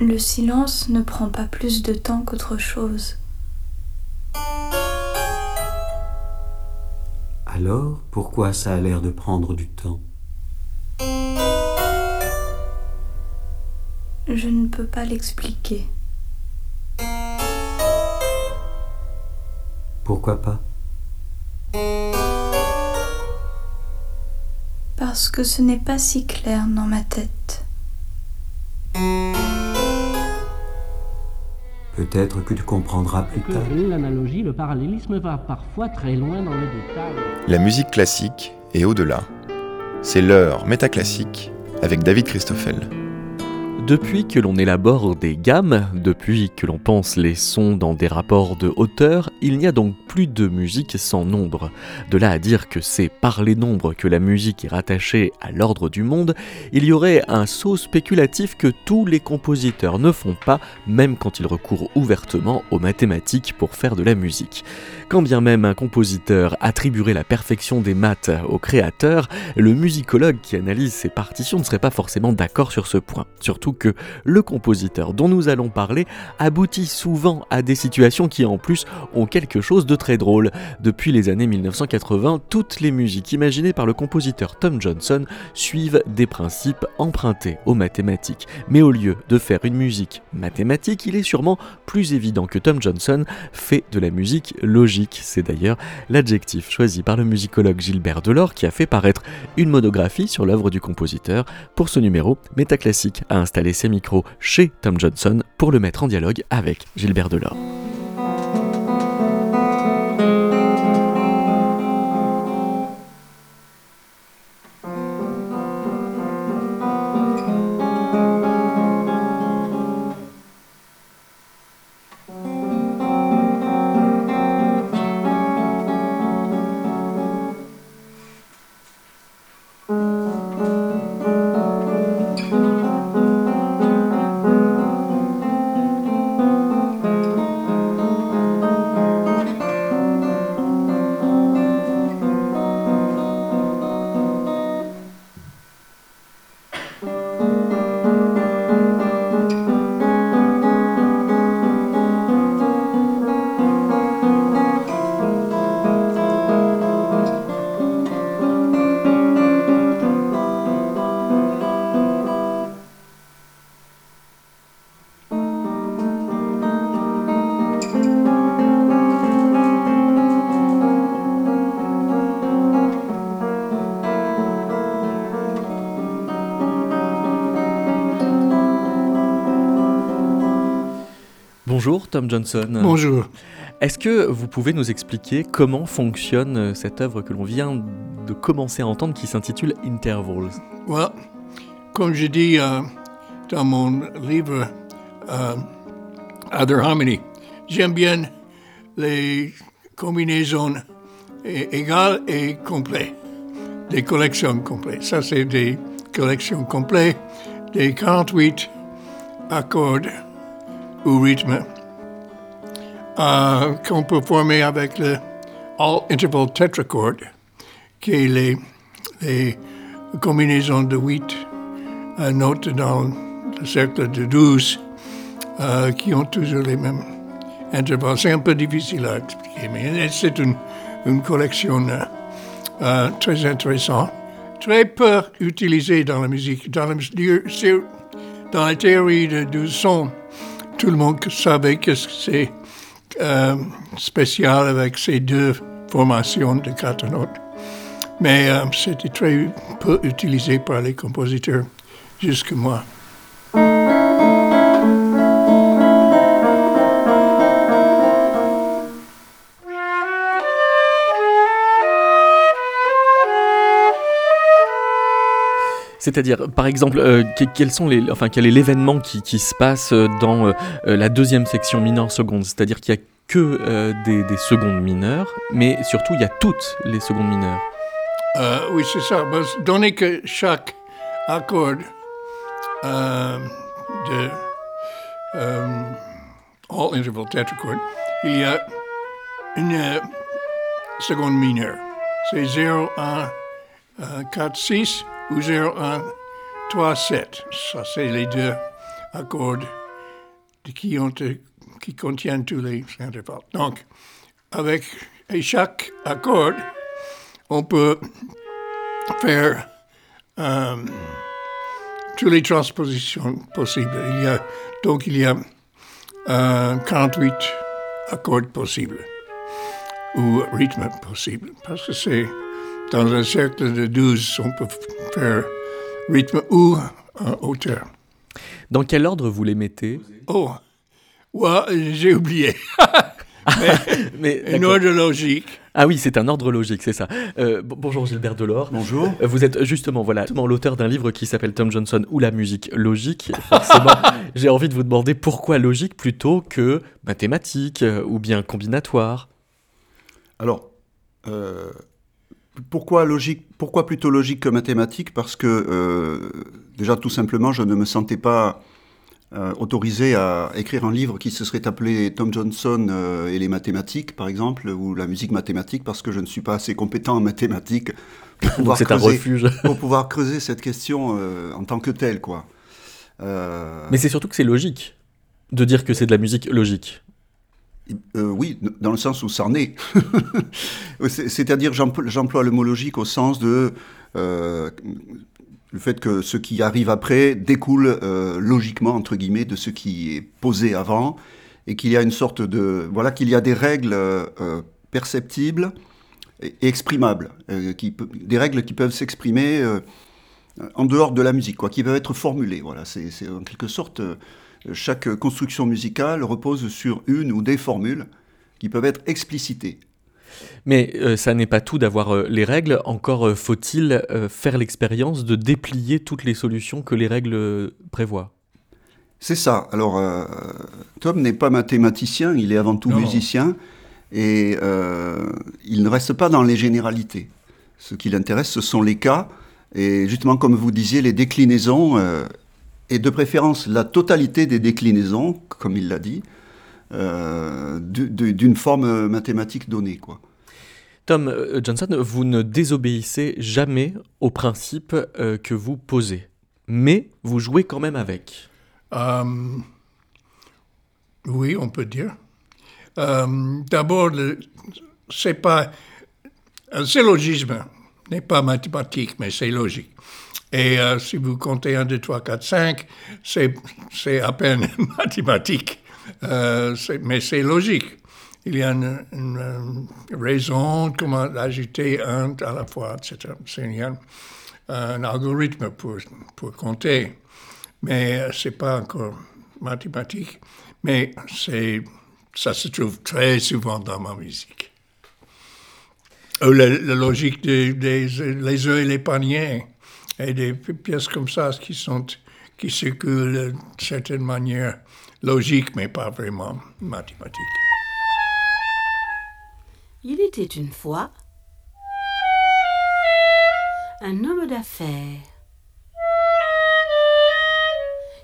Le silence ne prend pas plus de temps qu'autre chose. Alors, pourquoi ça a l'air de prendre du temps? Je ne peux pas l'expliquer. Pourquoi pas? Parce que ce n'est pas si clair dans ma tête. Peut-être que tu comprendras plus tard. L'analogie, le parallélisme va parfois très loin dans les détails. La musique classique et au-delà. C'est l'heure métaclassique avec David Christoffel. Depuis que l'on élabore des gammes, depuis que l'on pense les sons dans des rapports de hauteur, il n'y a donc plus de musique sans nombre. De là à dire que c'est par les nombres que la musique est rattachée à l'ordre du monde, il y aurait un saut spéculatif que tous les compositeurs ne font pas, même quand ils recourent ouvertement aux mathématiques pour faire de la musique. Quand bien même un compositeur attribuerait la perfection des maths au créateur, le musicologue qui analyse ses partitions ne serait pas forcément d'accord sur ce point. Surtout que le compositeur dont nous allons parler aboutit souvent à des situations qui en plus ont quelque chose de très drôle. Depuis les années 1980, toutes les musiques imaginées par le compositeur Tom Johnson suivent des principes empruntés aux mathématiques. Mais au lieu de faire une musique mathématique, il est sûrement plus évident que Tom Johnson fait de la musique logique. C'est d'ailleurs l'adjectif choisi par le musicologue Gilbert Delors qui a fait paraître une monographie sur l'œuvre du compositeur. Pour ce numéro, Métaclassique a installé ses micros chez Tom Johnson pour le mettre en dialogue avec Gilbert Delors. Bonjour Tom Johnson. Bonjour. Est-ce que vous pouvez nous expliquer comment fonctionne euh, cette œuvre que l'on vient de commencer à entendre qui s'intitule Intervals? Well, Comme je dis euh, dans mon livre euh, Other Harmony, j'aime bien les combinaisons égales et complètes, des collections complètes. Ça, c'est des collections complètes, des 48 accords ou rythme euh, qu'on peut former avec le All Interval Tetrachord, qui est les, combinaisons de 8 euh, notes dans le cercle de 12 euh, qui ont toujours les mêmes intervalles. C'est un peu difficile à expliquer, mais c'est une, collection euh, très intéressante, très peu utilisée dans la musique, dans la, dans la théorie du son tout le monde savait que c'est euh, spécial avec ces deux formations de quatre notes. Mais euh, c'était très peu utilisé par les compositeurs jusque moi. C'est-à-dire, par exemple, euh, quels sont les, enfin, quel est l'événement qui, qui, se passe dans euh, la deuxième section mineure seconde? C'est-à-dire qu'il n'y a que euh, des, des, secondes mineures, mais surtout il y a toutes les secondes mineures. Euh, oui, c'est ça. Donné que chaque accord de all interval tetrachord, il y a une seconde mineure. C'est 0, 1, 4, 6 ou 0, 1, 3, 7. Ça, c'est les deux accords qui, ont, qui contiennent tous les intervalles. Donc, avec et chaque accord, on peut faire euh, toutes les transpositions possibles. Il y a, donc, il y a euh, 48 accords possibles ou rythmes possibles. Parce que c'est dans un cercle de 12, on peut faire rythme ou euh, hauteur. Dans quel ordre vous les mettez? Oh, ouais, j'ai oublié. mais, mais un ordre logique. Ah oui, c'est un ordre logique, c'est ça. Euh, bonjour Gilbert Delors. Bonjour. Euh, Vous êtes justement voilà l'auteur d'un livre qui s'appelle Tom Johnson ou la musique logique. Forcément, j'ai envie de vous demander pourquoi logique plutôt que mathématique ou bien combinatoire? Alors, euh, pourquoi logique Pourquoi plutôt logique que mathématique? Parce que euh, déjà tout simplement, je ne me sentais pas euh, autorisé à écrire un livre qui se serait appelé Tom Johnson euh, et les mathématiques, par exemple, ou la musique mathématique, parce que je ne suis pas assez compétent en mathématiques pour Donc pouvoir, c'est un creuser, refuge. pour pouvoir creuser cette question en tant que telle, quoi. Mais c'est surtout que c'est logique de dire que c'est de la musique logique. Euh, oui, dans le sens où ça en est. C'est- C'est-à-dire, j'empl- j'emploie le mot logique au sens de euh, le fait que ce qui arrive après découle euh, logiquement, entre guillemets, de ce qui est posé avant, et qu'il y a une sorte de... Voilà, qu'il y a des règles perceptibles et exprimables, qui, des règles qui peuvent s'exprimer en dehors de la musique, quoi, qui peuvent être formulées. Voilà, c'est en quelque sorte... chaque construction musicale repose sur une ou des formules qui peuvent être explicitées. Mais euh, ça n'est pas tout d'avoir euh, les règles, encore euh, faut-il faire l'expérience de déplier toutes les solutions que les règles prévoient? C'est ça. Alors, Tom n'est pas mathématicien, il est avant tout Non. musicien, et il ne reste pas dans les généralités. Ce qui l'intéresse, ce sont les cas, et justement, comme vous disiez, les déclinaisons, et de préférence la totalité des déclinaisons, comme il l'a dit, euh, du- du- d'une forme mathématique donnée. Quoi. Tom euh, Johnson, vous ne désobéissez jamais au principe euh, que vous posez, mais vous jouez quand même avec. Euh, oui, on peut dire. Euh, D'abord, c'est pas un syllogisme n'est pas mathématique, mais c'est logique. Et euh, si vous comptez 1, 2, 3, 4, 5, c'est à peine mathématique, Euh, mais c'est logique. Il y a une, une, euh, raison, comment ajouter un à la fois, etc. C'est un, un algorithme pour, pour compter mais euh, c'est pas encore mathématique. Mais ça se trouve très souvent dans ma musique. La, la logique des, des les œufs et les paniers et des pi- pièces comme ça qui circulent d'une certaine manière logique, mais pas vraiment mathématique. Il était une fois un homme d'affaires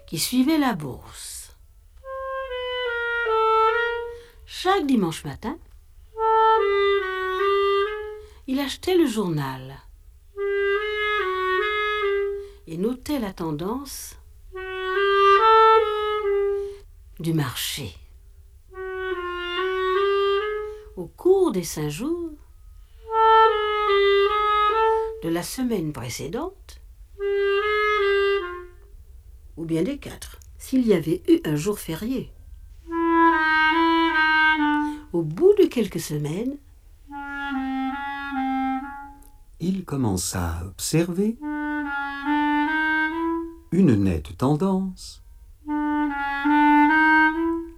qui suivait la bourse. Chaque dimanche matin, il achetait le journal et notait la tendance du marché. Au cours des cinq jours de la semaine précédente, ou bien des quatre, s'il y avait eu un jour férié. Au bout de quelques semaines, Il commença à observer une nette tendance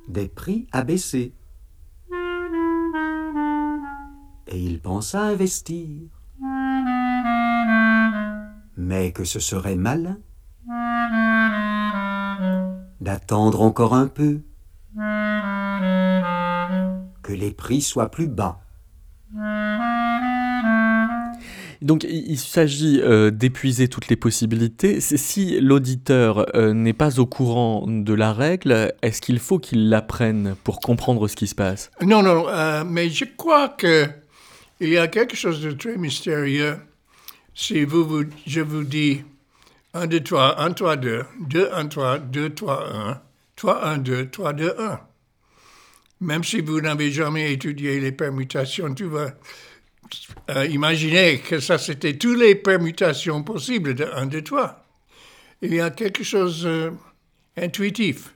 des prix à baisser. Et il pensa investir. Mais que ce serait malin d'attendre encore un peu que les prix soient plus bas. Donc il, s'agit euh, d'épuiser toutes les possibilités. Si l'auditeur euh, n'est pas au courant de la règle, est-ce qu'il faut qu'il l'apprenne pour comprendre ce qui se passe? Non, non, euh, mais je crois que il y a quelque chose de très mystérieux. Si vous, vous je vous dis 1, 2, 3, 1, 3, 2, 2, 1, 3, 2, 3, 1, 3, 1, 2, 3, 2, 1. Même si vous n'avez jamais étudié les permutations, tu vas euh, imaginer que ça, c'était toutes les permutations possibles de 1, 2, 3. Il y a quelque chose d'intuitif.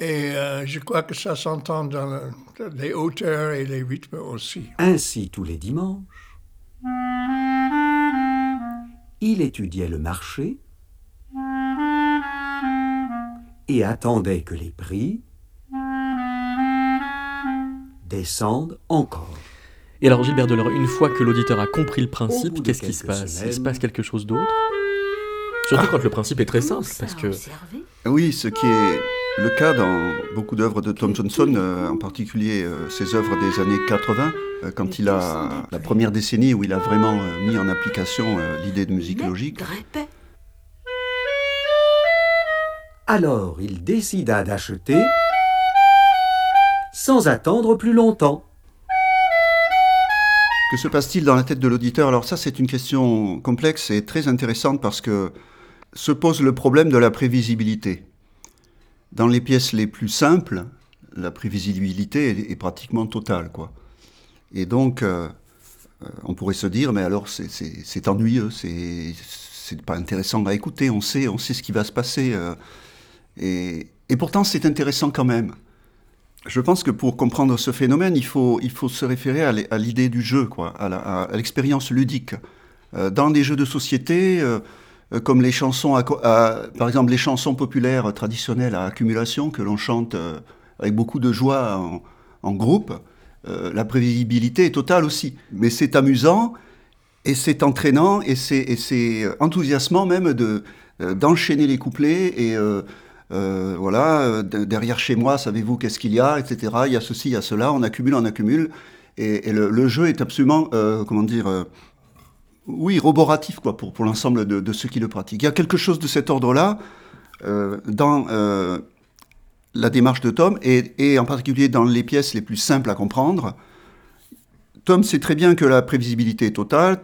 Et euh, je crois que ça s'entend dans les hauteurs et les rythmes aussi. Ainsi, tous les dimanches, il étudiait le marché et attendait que les prix descendent encore. Et alors Gilbert Delors, une fois que l'auditeur a compris le principe, qu'est-ce qui se passe? Il se passe quelque chose d'autre? Surtout quand le principe est très simple, parce que Oui, ce qui est le cas dans beaucoup d'œuvres de Tom Johnson, euh, en particulier euh, ses œuvres des années 80, euh, quand il a la première décennie où il a vraiment euh, mis en application euh, l'idée de musique logique. Alors il décida d'acheter sans attendre plus longtemps. Que se passe-t-il dans la tête de l'auditeur? Alors ça, c'est une question complexe et très intéressante parce que se pose le problème de la prévisibilité. Dans les pièces les plus simples, la prévisibilité est, pratiquement totale, quoi. Et donc, euh, euh, on pourrait se dire, mais alors c'est- ennuyeux, c'est pas intéressant à écouter, on sait, on sait ce qui va se passer. euh, et pourtant, c'est intéressant quand même. Je pense que pour comprendre ce phénomène, il faut, il faut se référer à l'idée du jeu, quoi, à l'expérience ludique. Euh, dans des jeux de société, euh, euh, comme les chansons, par exemple les chansons populaires traditionnelles à accumulation que l'on chante avec beaucoup de joie en, groupe, la prévisibilité est totale aussi. Mais c'est amusant et c'est entraînant et c'est enthousiasmant même de euh, d'enchaîner les couplets et euh, voilà, euh, de- derrière chez moi, savez-vous qu'est-ce qu'il y a, etc. Il y a ceci, il y a cela, on accumule, on accumule. Et, le, jeu est absolument, euh, comment dire, oui, roboratif quoi, pour, pour l'ensemble de, ceux qui le pratiquent. Il y a quelque chose de cet ordre-là dans la démarche de Tom et, en particulier dans les pièces les plus simples à comprendre. Tom sait très bien que la prévisibilité est totale,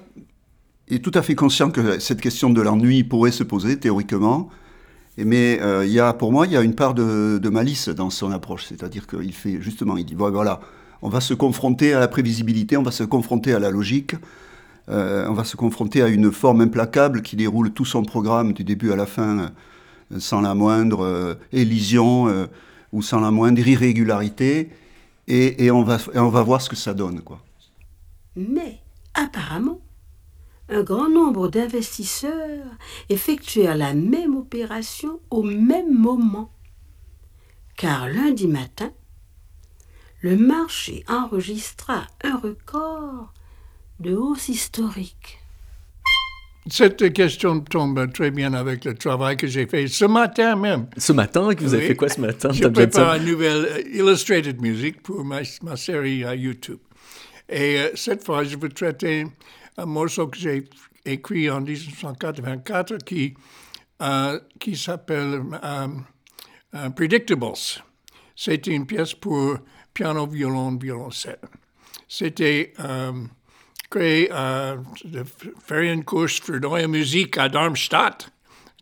est tout à fait conscient que cette question de l'ennui pourrait se poser théoriquement. Mais euh, il y a, pour moi, il y a une part de, malice dans son approche. C'est-à-dire qu'il fait justement, il dit voilà, on va se confronter à la prévisibilité, on va se confronter à la logique, euh, on va se confronter à une forme implacable qui déroule tout son programme du début à la fin euh, sans la moindre élision ou sans la moindre irrégularité. Et, on va, on va voir ce que ça donne, quoi. Mais, apparemment, un grand nombre d'investisseurs effectuèrent la même opération au même moment. Car lundi matin, le marché enregistra un record de hausse historique. Cette question tombe très bien avec le travail que j'ai fait ce matin même. ce matin, que vous avez Oui. fait quoi ce matin Je prépare une nouvelle euh, Illustrated Music pour ma, ma série à YouTube. Et euh, cette fois, je veux traiter un morceau que j'ai écrit en 1984 qui, euh, qui s'appelle euh, euh, Predictables. C'était une pièce pour piano, violon, violoncelle. C'était créé de f- faire une course für neue Musik à Darmstadt.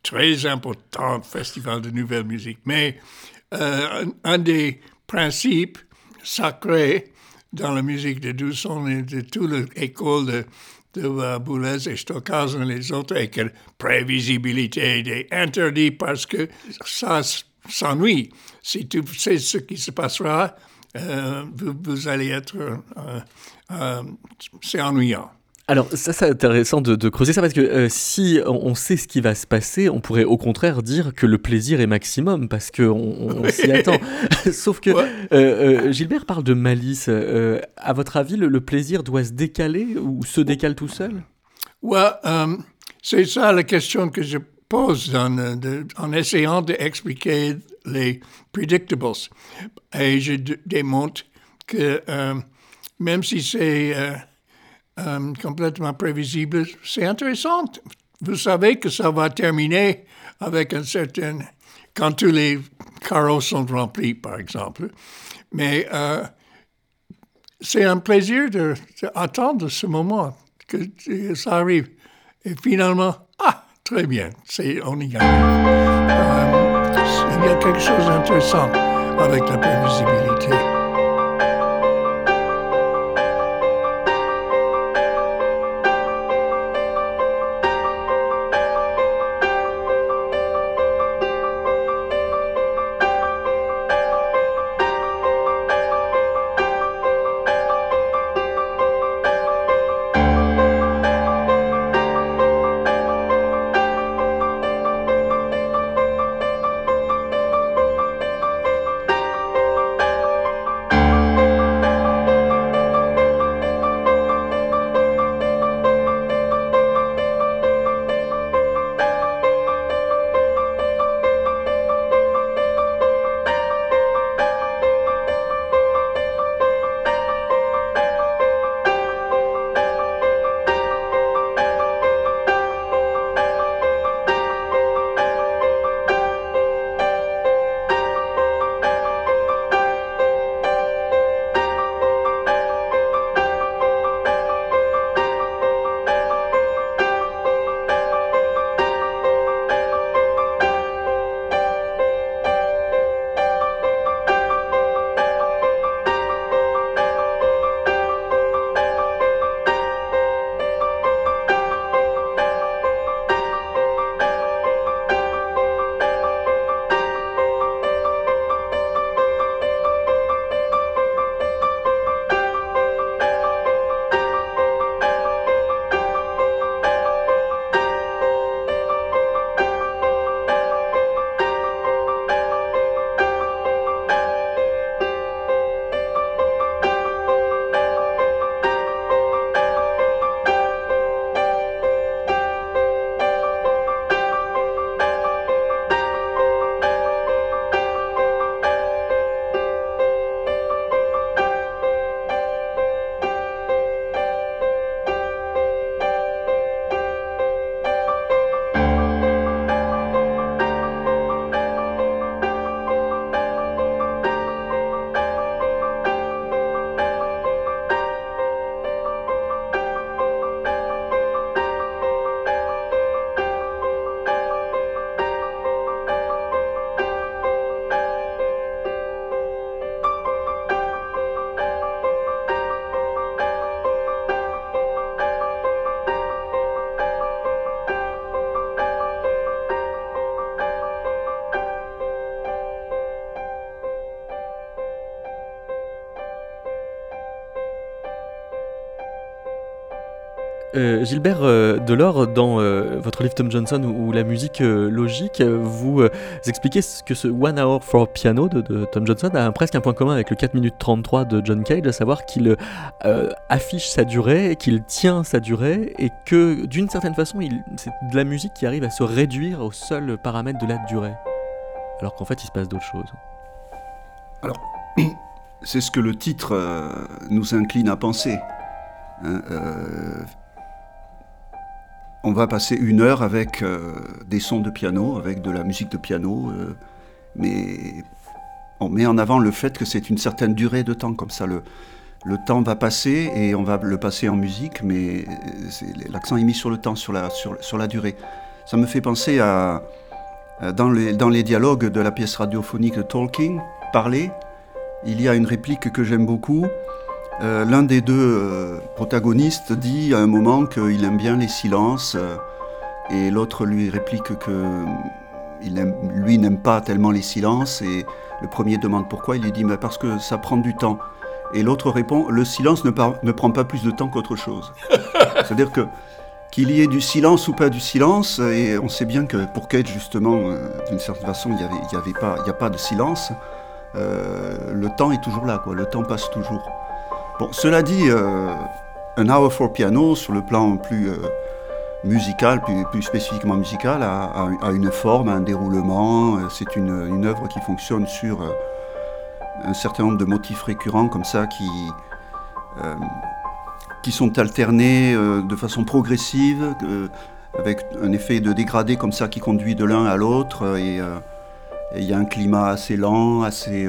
Très important festival de nouvelle musique. Mais un, un des principes sacrés dans la musique de Dusson et de toute l'école de, de Boulez et Stockhausen et les autres est que prévisibilité est interdit parce que ça s'ennuie. Si tu sais ce qui se passera, euh, vous, vous allez être... euh, euh, c'est ennuyant. Alors ça c'est intéressant de, de creuser ça parce que euh, si on, sait ce qui va se passer, on pourrait au contraire dire que le plaisir est maximum parce qu'on on, on s'y attend. Sauf que Ouais. euh, euh, Gilbert parle de malice. À votre avis, le, le plaisir doit se décaler ou se décale tout seul? Ouais, c'est ça la question que je pose euh, de- en essayant d'expliquer les predictables. Et je démontre que même si c'est euh, complètement prévisible, c'est intéressant. Vous savez que ça va terminer avec un certain... quand tous les carreaux sont remplis, par exemple. Mais euh, c'est un plaisir d'attendre ce moment que ça arrive. Et finalement, ah, très bien, on y gagne. Euh, il y a quelque chose d'intéressant avec la prévisibilité. Gilbert euh, Delors, dans euh, votre livre Tom Johnson ou, la musique logique, vous expliquez que ce One Hour for Piano de, Tom Johnson a presque un point commun avec le 4 minutes 33 de John Cage, à savoir qu'il affiche sa durée, qu'il tient sa durée, et que d'une certaine façon, c'est de la musique qui arrive à se réduire au seul paramètre de la durée, alors qu'en fait il se passe d'autres choses. Alors, c'est ce que le titre nous incline à penser. Hein, on va passer une heure avec euh, des sons de piano, avec de la musique de piano, euh, mais on met en avant le fait que c'est une certaine durée de temps, comme ça le, le temps va passer et on va le passer en musique, mais l'accent est mis sur le temps, sur la, durée. Ça me fait penser à, dans les, dans les dialogues de la pièce radiophonique de Talking, Parler, il y a une réplique que j'aime beaucoup, euh, l'un des deux euh, protagonistes dit à un moment qu'il aime bien les silences euh, et l'autre lui réplique que lui n'aime pas tellement les silences et le premier demande pourquoi, il lui dit mais parce que ça prend du temps. Et l'autre répond le silence ne, ne, prend pas plus de temps qu'autre chose. C'est-à-dire que qu'il y ait du silence ou pas du silence, et on sait bien que pour Cage justement, d'une certaine façon, il n'y avait, avait pas, a pas de silence. le temps est toujours là, quoi. Le temps passe toujours. Bon, cela dit, euh, un Hour for Piano, sur le plan plus euh, musical, plus, spécifiquement musical, a, une forme, un déroulement. Euh, c'est une, œuvre qui fonctionne sur un certain nombre de motifs récurrents comme ça qui, qui sont alternés de façon progressive, avec un effet de dégradé comme ça qui conduit de l'un à l'autre. Et il y a un climat assez lent, assez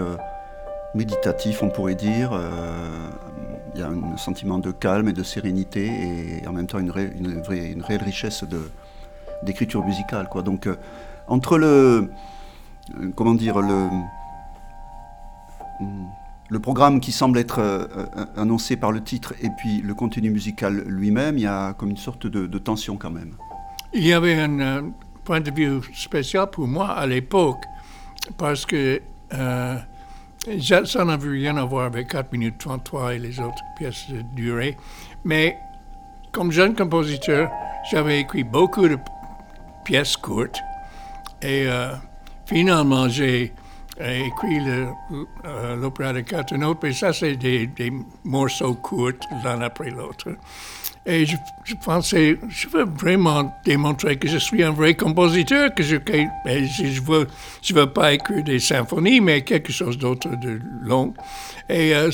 méditatif, on pourrait dire il y a un sentiment de calme et de sérénité et en même temps une, une, une réelle richesse d'écriture musicale. Quoi. Donc, euh, entre le, euh, comment dire, le, le programme qui semble être euh, annoncé par le titre et puis le contenu musical lui-même, il y a comme une sorte de, de tension quand même. Il y avait un point de vue spécial pour moi à l'époque, parce que ça n'avait rien à voir avec 4 minutes 33 et les autres pièces de durée. Mais comme jeune compositeur, j'avais écrit beaucoup de pièces courtes. Et euh, finalement, j'ai euh, écrit euh, l'opéra de quatre notes, mais ça, c'est des morceaux courts l'un après l'autre. Et je, je pensais, je veux vraiment démontrer que je suis un vrai compositeur, que je et je je veux, je veux pas écrire des symphonies, mais quelque chose d'autre de long. Et euh,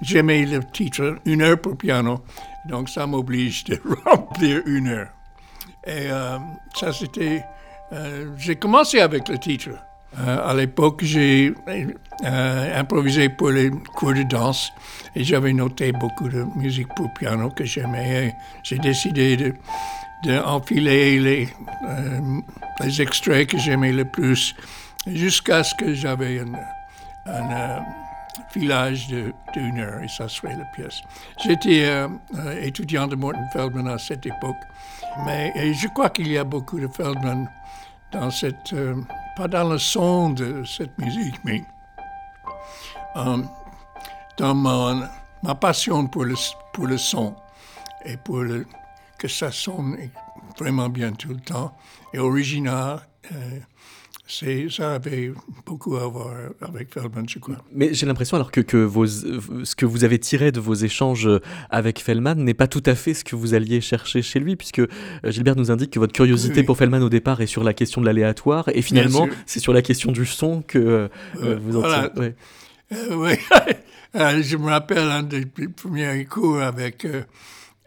j'aimais le titre Une heure pour piano, donc ça m'oblige de remplir une heure. Et euh, ça, c'était. euh, j'ai commencé avec le titre. Euh, à l'époque, j'ai euh, improvisé pour les cours de danse et j'avais noté beaucoup de musique pour piano que j'aimais. J'ai décidé de, de enfiler les, euh, les extraits que j'aimais le plus jusqu'à ce que j'avais un, filage d'une heure et ça serait la pièce. J'étais étudiant de Morton Feldman à cette époque, mais je crois qu'il y a beaucoup de Feldman dans cette, pas dans le son de cette musique, mais euh, dans ma passion pour le, pour le son et pour que ça sonne vraiment bien tout le temps et original. euh, ça avait beaucoup à voir avec Feldman, je crois. Mais j'ai l'impression alors que, que vos, ce que vous avez tiré de vos échanges avec Fellman n'est pas tout à fait ce que vous alliez chercher chez lui, puisque euh, Gilbert nous indique que votre curiosité Oui. pour Fellman au départ est sur la question de l'aléatoire, et finalement c'est sur la question du son que euh, Euh, vous en voilà. tirez- ouais. Euh, oui, je me rappelle un des premiers cours avec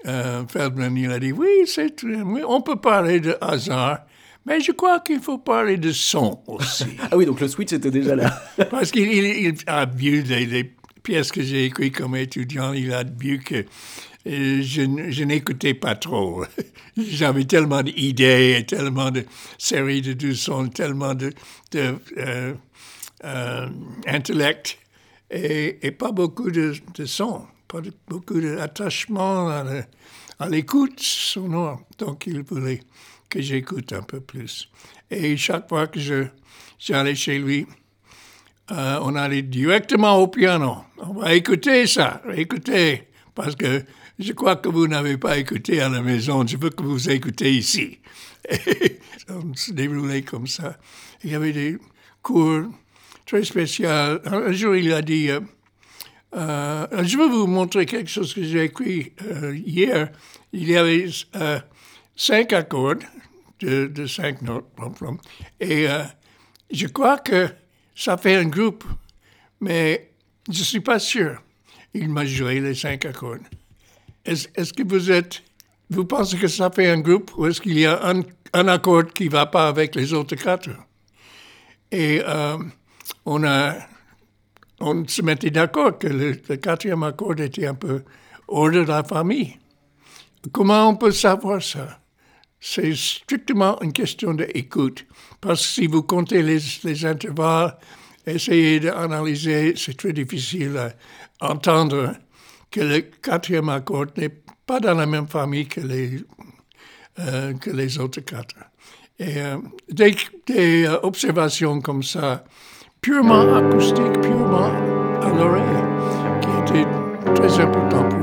Feldman, il a dit, oui, c'est, oui, on peut parler de hasard, mais je crois qu'il faut parler de son aussi. Ah oui, donc le switch était déjà là. Parce qu'il il- il a vu les pièces que j'ai écrites comme étudiant, il a vu que euh, je, n'écoutais pas trop. J'avais tellement d'idées et tellement de séries de deux sons, tellement de, de euh, euh, intellect et, et pas beaucoup de, de sons, pas de- beaucoup d'attachement à l'écoute sonore. Donc il voulait que j'écoute un peu plus. Et chaque fois que je j'allais chez lui, euh, on allait directement au piano. On va écouter ça, écoutez, parce que je crois que vous n'avez pas écouté à la maison, je veux que vous écoutez ici. Et on se déroulait comme ça. Il y avait des cours très spéciaux. Un jour, il a dit, euh, euh, je vais vous montrer quelque chose que j'ai écrit hier. Il y avait cinq accords de, cinq notes. Et euh, je crois que ça fait un groupe, mais je ne suis pas sûr. Il m'a joué les cinq accords. Est-ce que vous êtes... Vous pensez que ça fait un groupe ou est-ce qu'il y a un, accord qui ne va pas avec les autres quatre? Et euh, on se mettait d'accord que le quatrième accord était un peu hors de la famille. Comment on peut savoir ça? C'est strictement une question d'écoute. Parce que si vous comptez les, les intervalles, essayez d'analyser, c'est très difficile à entendre que le quatrième accord n'est pas dans la même famille que les, euh, autres quatre. Et euh, des, des euh, observations comme ça, purement acoustique, purement à l'oreille, qui était très important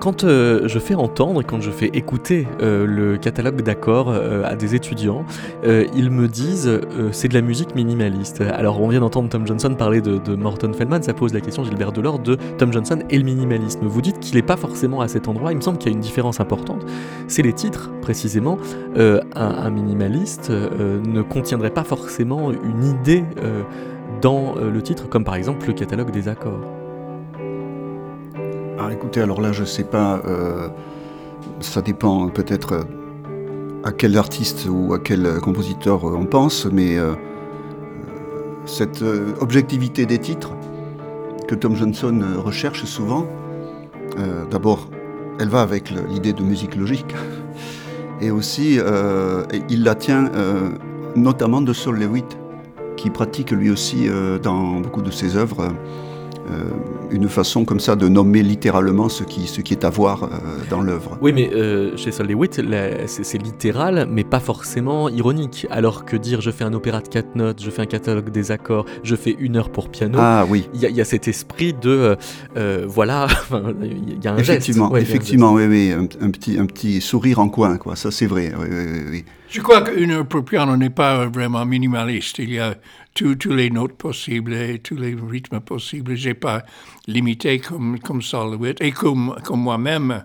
quand, euh, je fais entendre, quand je fais écouter euh, le catalogue d'accords euh, à des étudiants, ils me disent c'est de la musique minimaliste. Alors on vient d'entendre Tom Johnson parler de, Morton Feldman, ça pose la question Gilbert Delors de Tom Johnson et le minimalisme. Vous dites qu'il n'est pas forcément à cet endroit, il me semble qu'il y a une différence importante. C'est les titres, précisément. Un, un minimaliste ne contiendrait pas forcément une idée dans le titre, comme par exemple le catalogue des accords. Ah, écoutez, alors là, je sais pas. euh, ça dépend peut-être euh, à quel artiste ou à quel euh, compositeur on pense, mais cette objectivité des titres que Tom Johnson recherche souvent, d'abord, elle va avec l'idée de musique logique, et aussi, il la tient notamment de Sol Lewitt, qui pratique lui aussi dans beaucoup de ses œuvres. Euh, une façon comme ça de nommer littéralement ce qui, ce qui est à voir euh, dans l'œuvre. Oui, mais euh, chez Sol Lewitt, la- c'est littéral, mais pas forcément ironique. Alors que dire je fais un opéra de quatre notes, je fais un catalogue des accords, je fais une heure pour piano, Ah oui, il y, a- il y a cet esprit de voilà, il y a un effectivement, geste. Ouais, effectivement, oui, oui, un, un petit, un petit sourire en coin, quoi. Ça, c'est vrai. Oui, oui, oui, oui. Je crois qu'une heure pour piano n'est pas vraiment minimaliste. Il y a tous tous les notes possibles et tous les rythmes possibles. Je n'ai pas limité comme, comme et comme, comme moi-même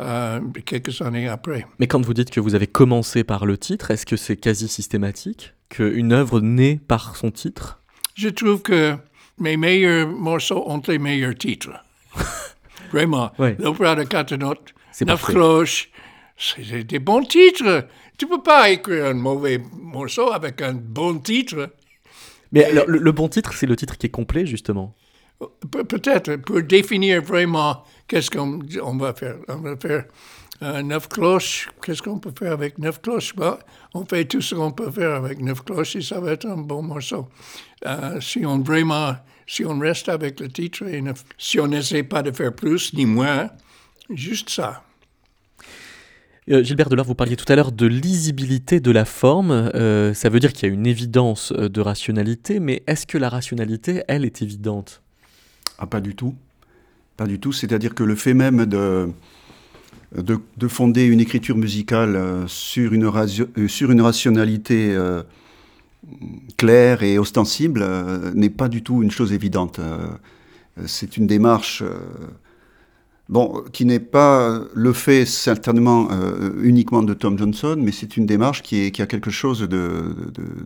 euh, quelques années après. Mais quand vous dites que vous avez commencé par le titre, est-ce que c'est quasi systématique qu'une œuvre naît par son titre? Je trouve que mes meilleurs morceaux ont les meilleurs titres. Vraiment. Ouais. L'opéra de quatre notes, neuf cloches, c'est des bons titres. Tu peux pas écrire un mauvais morceau avec un bon titre. Mais alors, le, le bon titre, c'est le titre qui est complet, justement. Pe- Peut-être pour définir vraiment qu'est-ce qu'on on va faire. On va faire euh, neuf cloches. Qu'est-ce qu'on peut faire avec neuf cloches? Bah, On fait tout ce qu'on peut faire avec neuf cloches et ça va être un bon morceau. Euh, si on vraiment, si on reste avec le titre et si on n'essaie pas de faire plus ni moins, juste ça. Euh, Gilbert Delors, vous parliez tout à l'heure de lisibilité de la forme. Euh, ça veut dire qu'il y a une évidence euh, de rationalité, mais est-ce que la rationalité, elle, est évidente? Ah, pas du tout. Pas du tout. C'est-à-dire que le fait même de, de, de fonder une écriture musicale sur une, rationalité claire et ostensible n'est pas du tout une chose évidente. C'est une démarche bon, qui n'est pas le fait certainement euh, uniquement de Tom Johnson, mais c'est une démarche qui, est, qui a quelque chose de,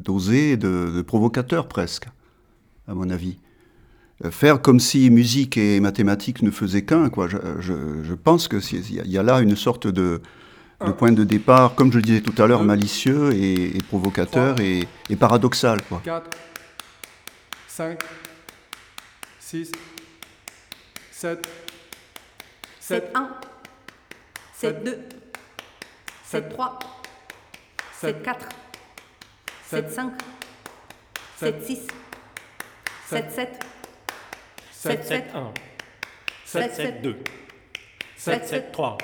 d'osé, de, de provocateur presque, à mon avis. Euh, Faire comme si musique et mathématiques ne faisaient qu'un, quoi. Je, je- je pense que il y, a- il y a là une sorte de, de point de départ, comme je le disais tout à l'heure, malicieux et, et provocateur et, et paradoxal, quoi. 4, 5, 6, 7, 7, 1, 7, 2, 7, 3, 7, 4, 7, 5, 7, 6, 7, 7, 7, 7, 1, 7, 7, 2, 7, 7, 3,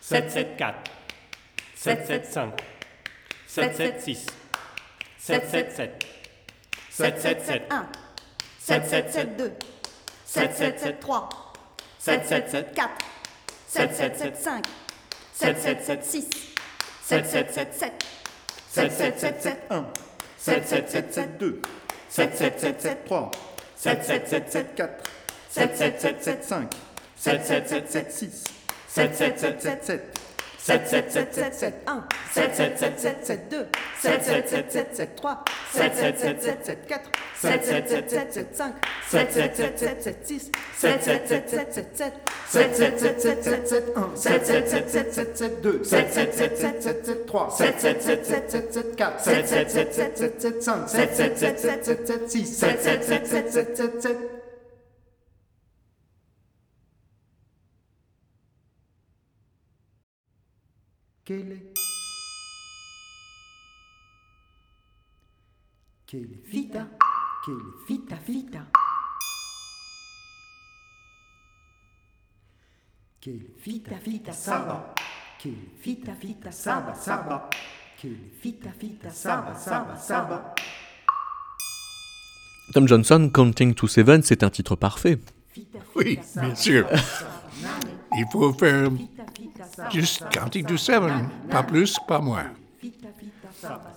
7, 7, 4, 7, 7, 5, 7, 7, 6, 7, 7, 7, 7, 7, 7, 1, 7, 7, 7, 2, 7, 7, 7, 3, 7, 7, 7, 4, 7, 7, 7, 5, 7, 7, 7, 6, 7, 7, 7, 7, 7, 7, 7, 7, 1, 7, 7, 7, 7, 2, 7, 7, 7, 7, 3, 7, 7, 7, 7, 4, 7, 7, 7, 7, 5, 7, 7, 7, 7, 6, 7, 7, 7, 7, 7, 7, 7, 7, 7, 7, 1, 7, 7, 7, 7, 7, 2, 7, 7, 7, 7, 7, 3, 7, 7, 7, 7, 7, 4, 7, 7, 7, 7, 7, 5, 7, 7, 7, 7, 7, 6, 7, 7, 7, 7, 7, 7, 7, 7, 7, 7, 7, 7, 1, 7, 7, 7, 7, 7, 7, 2, 7, 7, 7, 7, 7, 7, 3, 7, 7, 7, 7, 7, 7, 4, 7, 7, 7, 7, 7, 7, 5, 7, 7, 7, 7, 7, 7, 6, 7, 7, 7, 7, 7, 7, 7. Quelle Quelle vita? Quelle vita vita Quelle vita vita saba? Quelle vita vita saba saba? Quelle vita vita saba saba? Saba Tom Johnson, Counting to Seven, c'est un titre parfait. Oui, bien sûr. Il faut faire juste Cantique du Seven, pas plus, pas moins.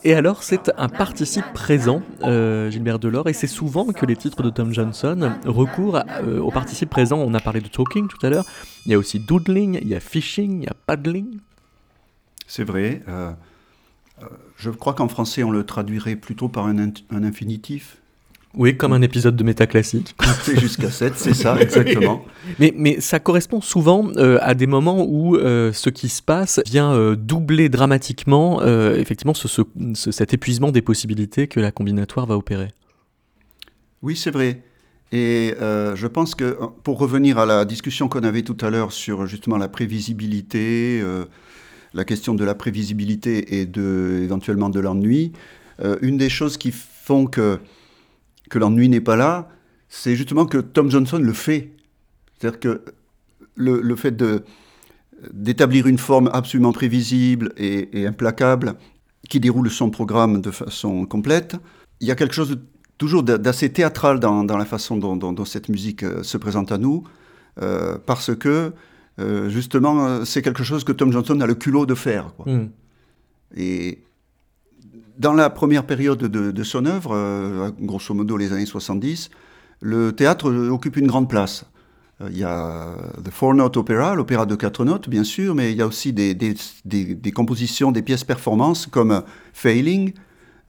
Et alors, c'est un participe présent, euh, Gilbert Delors, et c'est souvent que les titres de Tom Johnson recourent euh, au participe présent. On a parlé de talking tout à l'heure. Il y a aussi doodling, il y a fishing, il y a paddling. C'est vrai. Euh, je crois qu'en français, on le traduirait plutôt par un infinitif. Oui, comme un épisode de métaclassique. C'est jusqu'à 7, c'est ça, exactement. Mais, mais ça correspond souvent euh, à des moments où euh, ce qui se passe vient euh, doubler dramatiquement effectivement ce- ce- ce- cet épuisement des possibilités que la combinatoire va opérer. Oui, c'est vrai. Et je pense que, pour revenir à la discussion qu'on avait tout à l'heure sur justement la prévisibilité, la question de la prévisibilité et de, éventuellement de l'ennui, une des choses qui font que, que l'ennui n'est pas là, c'est justement que Tom Johnson le fait. C'est-à-dire que le, le fait d'établir une forme absolument prévisible et, et implacable qui déroule son programme de façon complète, il y a quelque chose de toujours d'a- d'assez théâtral dans, dans la façon dont, dont- dont cette musique euh, se présente à nous, euh, parce que euh, justement, c'est quelque chose que Tom Johnson a le culot de faire. quoi. Mm. Et dans la première période de, son œuvre, euh, grosso modo les années 70, le théâtre occupe une grande place. Euh, Il y a The Four Note Opera, l'opéra de quatre notes, bien sûr, mais il y a aussi des, compositions, des pièces performances comme Failing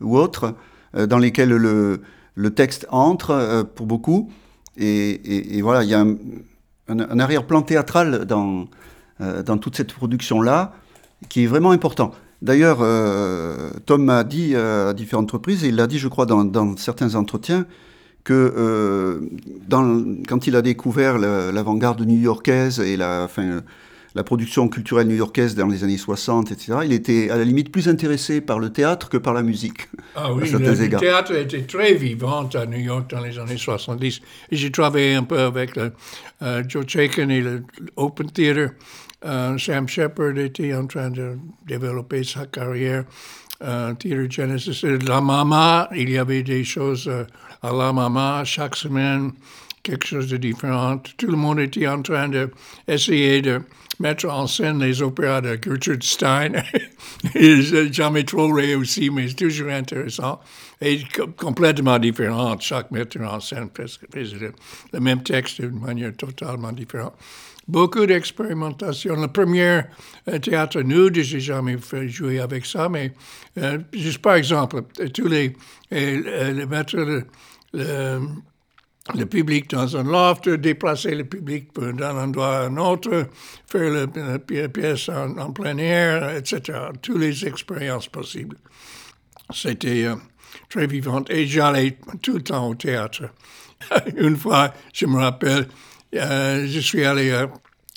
ou autres, euh, dans lesquelles le, texte entre pour beaucoup. Et, voilà, il y a un, un- arrière-plan théâtral dans, dans toute cette production-là qui est vraiment important. D'ailleurs, euh, Tom m'a dit euh, à différentes reprises, et il l'a dit, je crois, dans, dans certains entretiens, que euh, dans- quand il a découvert le- l'avant-garde new-yorkaise et la, enfin, la production culturelle new-yorkaise dans les années 60, etc., il était à la limite plus intéressé par le théâtre que par la musique. Ah oui, le égards. théâtre était très vivant à New York dans les années 70. Et j'ai travaillé un peu avec le, euh, Joe Chaikin et le Open Theatre. Euh, Sam Shepard était en train de développer sa carrière. Euh, Theatre Genesis. Et La Mama, il y avait des choses euh, à La Mama chaque semaine, quelque chose de différent. Tout le monde était en train d'essayer de mettre en scène les opéras de Gertrude Stein. Jamais trop réussi, mais c'est toujours intéressant. Et com- complètement différent. Chaque metteur en scène presque le même texte d'une manière totalement différente. Beaucoup d'expérimentation. Le premier euh, théâtre nude, j'ai jamais fait jouer avec ça, mais euh, juste par exemple, tous les, euh, mettre le, public dans un loft, déplacer le public d'un endroit à un autre, faire le- la pi- pièce en, plein air, etc. Toutes les expériences possibles. C'était très vivant et j'allais tout le temps au théâtre. Une fois, je me rappelle, euh, je suis allé à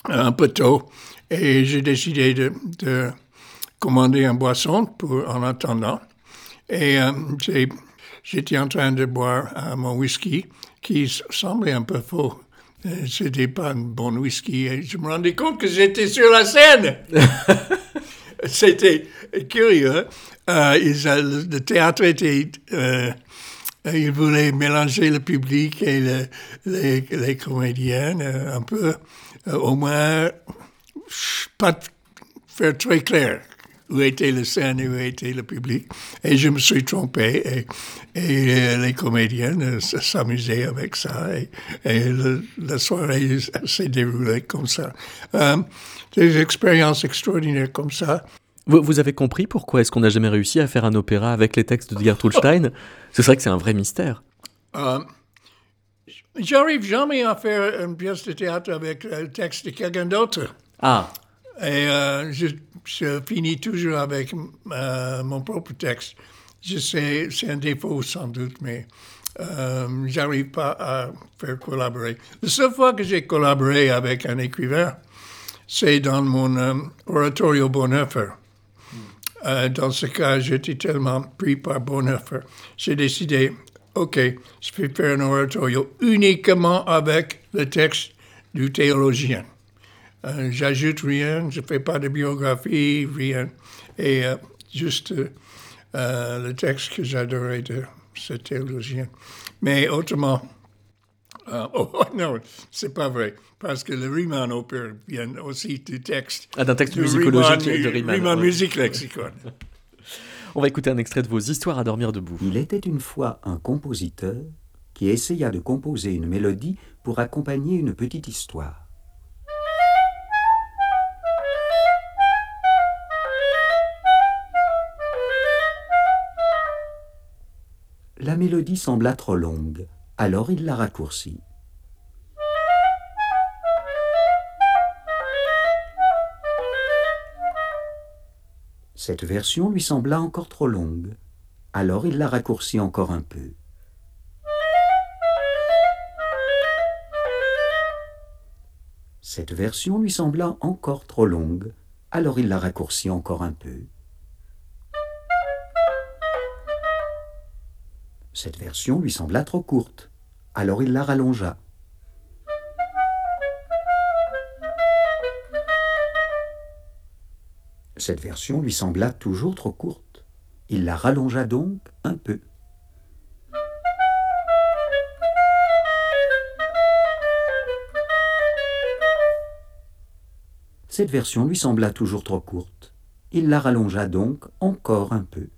un poteau et j'ai décidé de, de commander un boisson pour, en attendant. Et euh, j'étais en train de boire euh, mon whisky qui semblait un peu faux. Euh, C'était pas un bon whisky et je me rendais compte que j'étais sur la scène. C'était curieux. Euh, ils le théâtre était. euh, il voulait mélanger le public et le- les, les comédiens euh, un peu, euh, au moins, pas faire très clair où était la scène et où était le public. Et je me suis trompé et, euh, les comédiens euh, s- s'amusaient avec ça et, le- la soirée s'est déroulée comme ça. Euh, des expériences extraordinaires comme ça. Vous, vous avez compris pourquoi est-ce qu'on n'a jamais réussi à faire un opéra avec les textes de Gertrude Stein? C'est vrai que c'est un vrai mystère. Euh, J'arrive jamais à faire une pièce de théâtre avec le texte de quelqu'un d'autre. Ah, Et euh, je, je finis toujours avec euh, mon propre texte. Je sais, c'est un défaut sans doute, mais euh, j'arrive pas à faire collaborer. La seule fois que j'ai collaboré avec un écrivain, c'est dans mon euh, oratorio Bonhoeffer. Euh, dans ce cas, j'étais tellement pris par Bonhoeffer. J'ai décidé, OK, je vais faire un oratorio uniquement avec le texte du théologien. Euh, J'ajoute rien, je ne fais pas de biographie, rien. Et euh, juste le texte que j'adorais de ce théologien. Mais autrement, Ah, oh, non, c'est pas vrai. Parce que le Riemann opère vient aussi du texte. Ah, d'un texte musicologique Riemann, de Riemann. Riemann ouais. Music Lexicon. On va écouter un extrait de vos histoires à dormir debout. Il était une fois un compositeur qui essaya de composer une mélodie pour accompagner une petite histoire. La mélodie sembla trop longue, alors il la raccourcit. Cette version lui sembla encore trop longue, alors il la raccourcit encore un peu. Cette version lui sembla encore trop longue, alors il la raccourcit encore un peu. Cette version lui sembla trop courte, alors il la rallongea. Cette version lui sembla toujours trop courte. Il la rallongea donc un peu. Cette version lui sembla toujours trop courte. Il la rallongea donc encore un peu.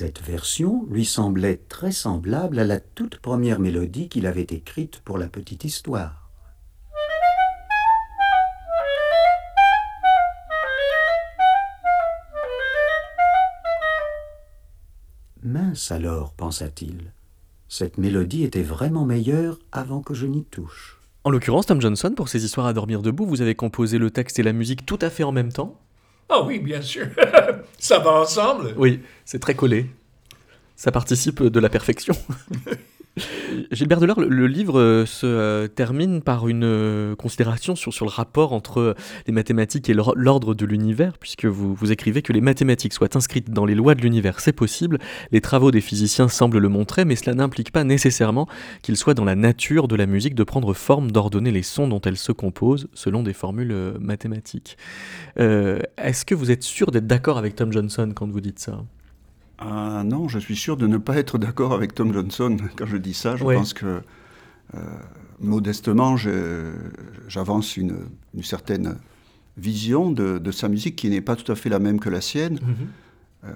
Cette version lui semblait très semblable à la toute première mélodie qu'il avait écrite pour la petite histoire. Mince alors, pensa-t-il, cette mélodie était vraiment meilleure avant que je n'y touche. En l'occurrence, Tom Johnson, pour ces histoires à dormir debout, vous avez composé le texte et la musique tout à fait en même temps? Ah oui, bien sûr. Ça va ensemble? Oui, c'est très collé. Ça participe de la perfection. Gilbert Delors, le, livre euh, se euh, termine par une euh, considération sur, le rapport entre les mathématiques et l'or- l'ordre de l'univers, puisque vous, écrivez que les mathématiques soient inscrites dans les lois de l'univers, c'est possible. Les travaux des physiciens semblent le montrer, mais cela n'implique pas nécessairement qu'il soit dans la nature de la musique de prendre forme, d'ordonner les sons dont elle se compose selon des formules mathématiques. Est-ce que vous êtes sûr d'être d'accord avec Tom Johnson quand vous dites ça? Ah non, je suis sûr de ne pas être d'accord avec Tom Johnson quand je dis ça. Je Ouais. pense que, euh, modestement, j'avance une, une certaine vision de, de sa musique qui n'est pas tout à fait la même que la sienne. Euh,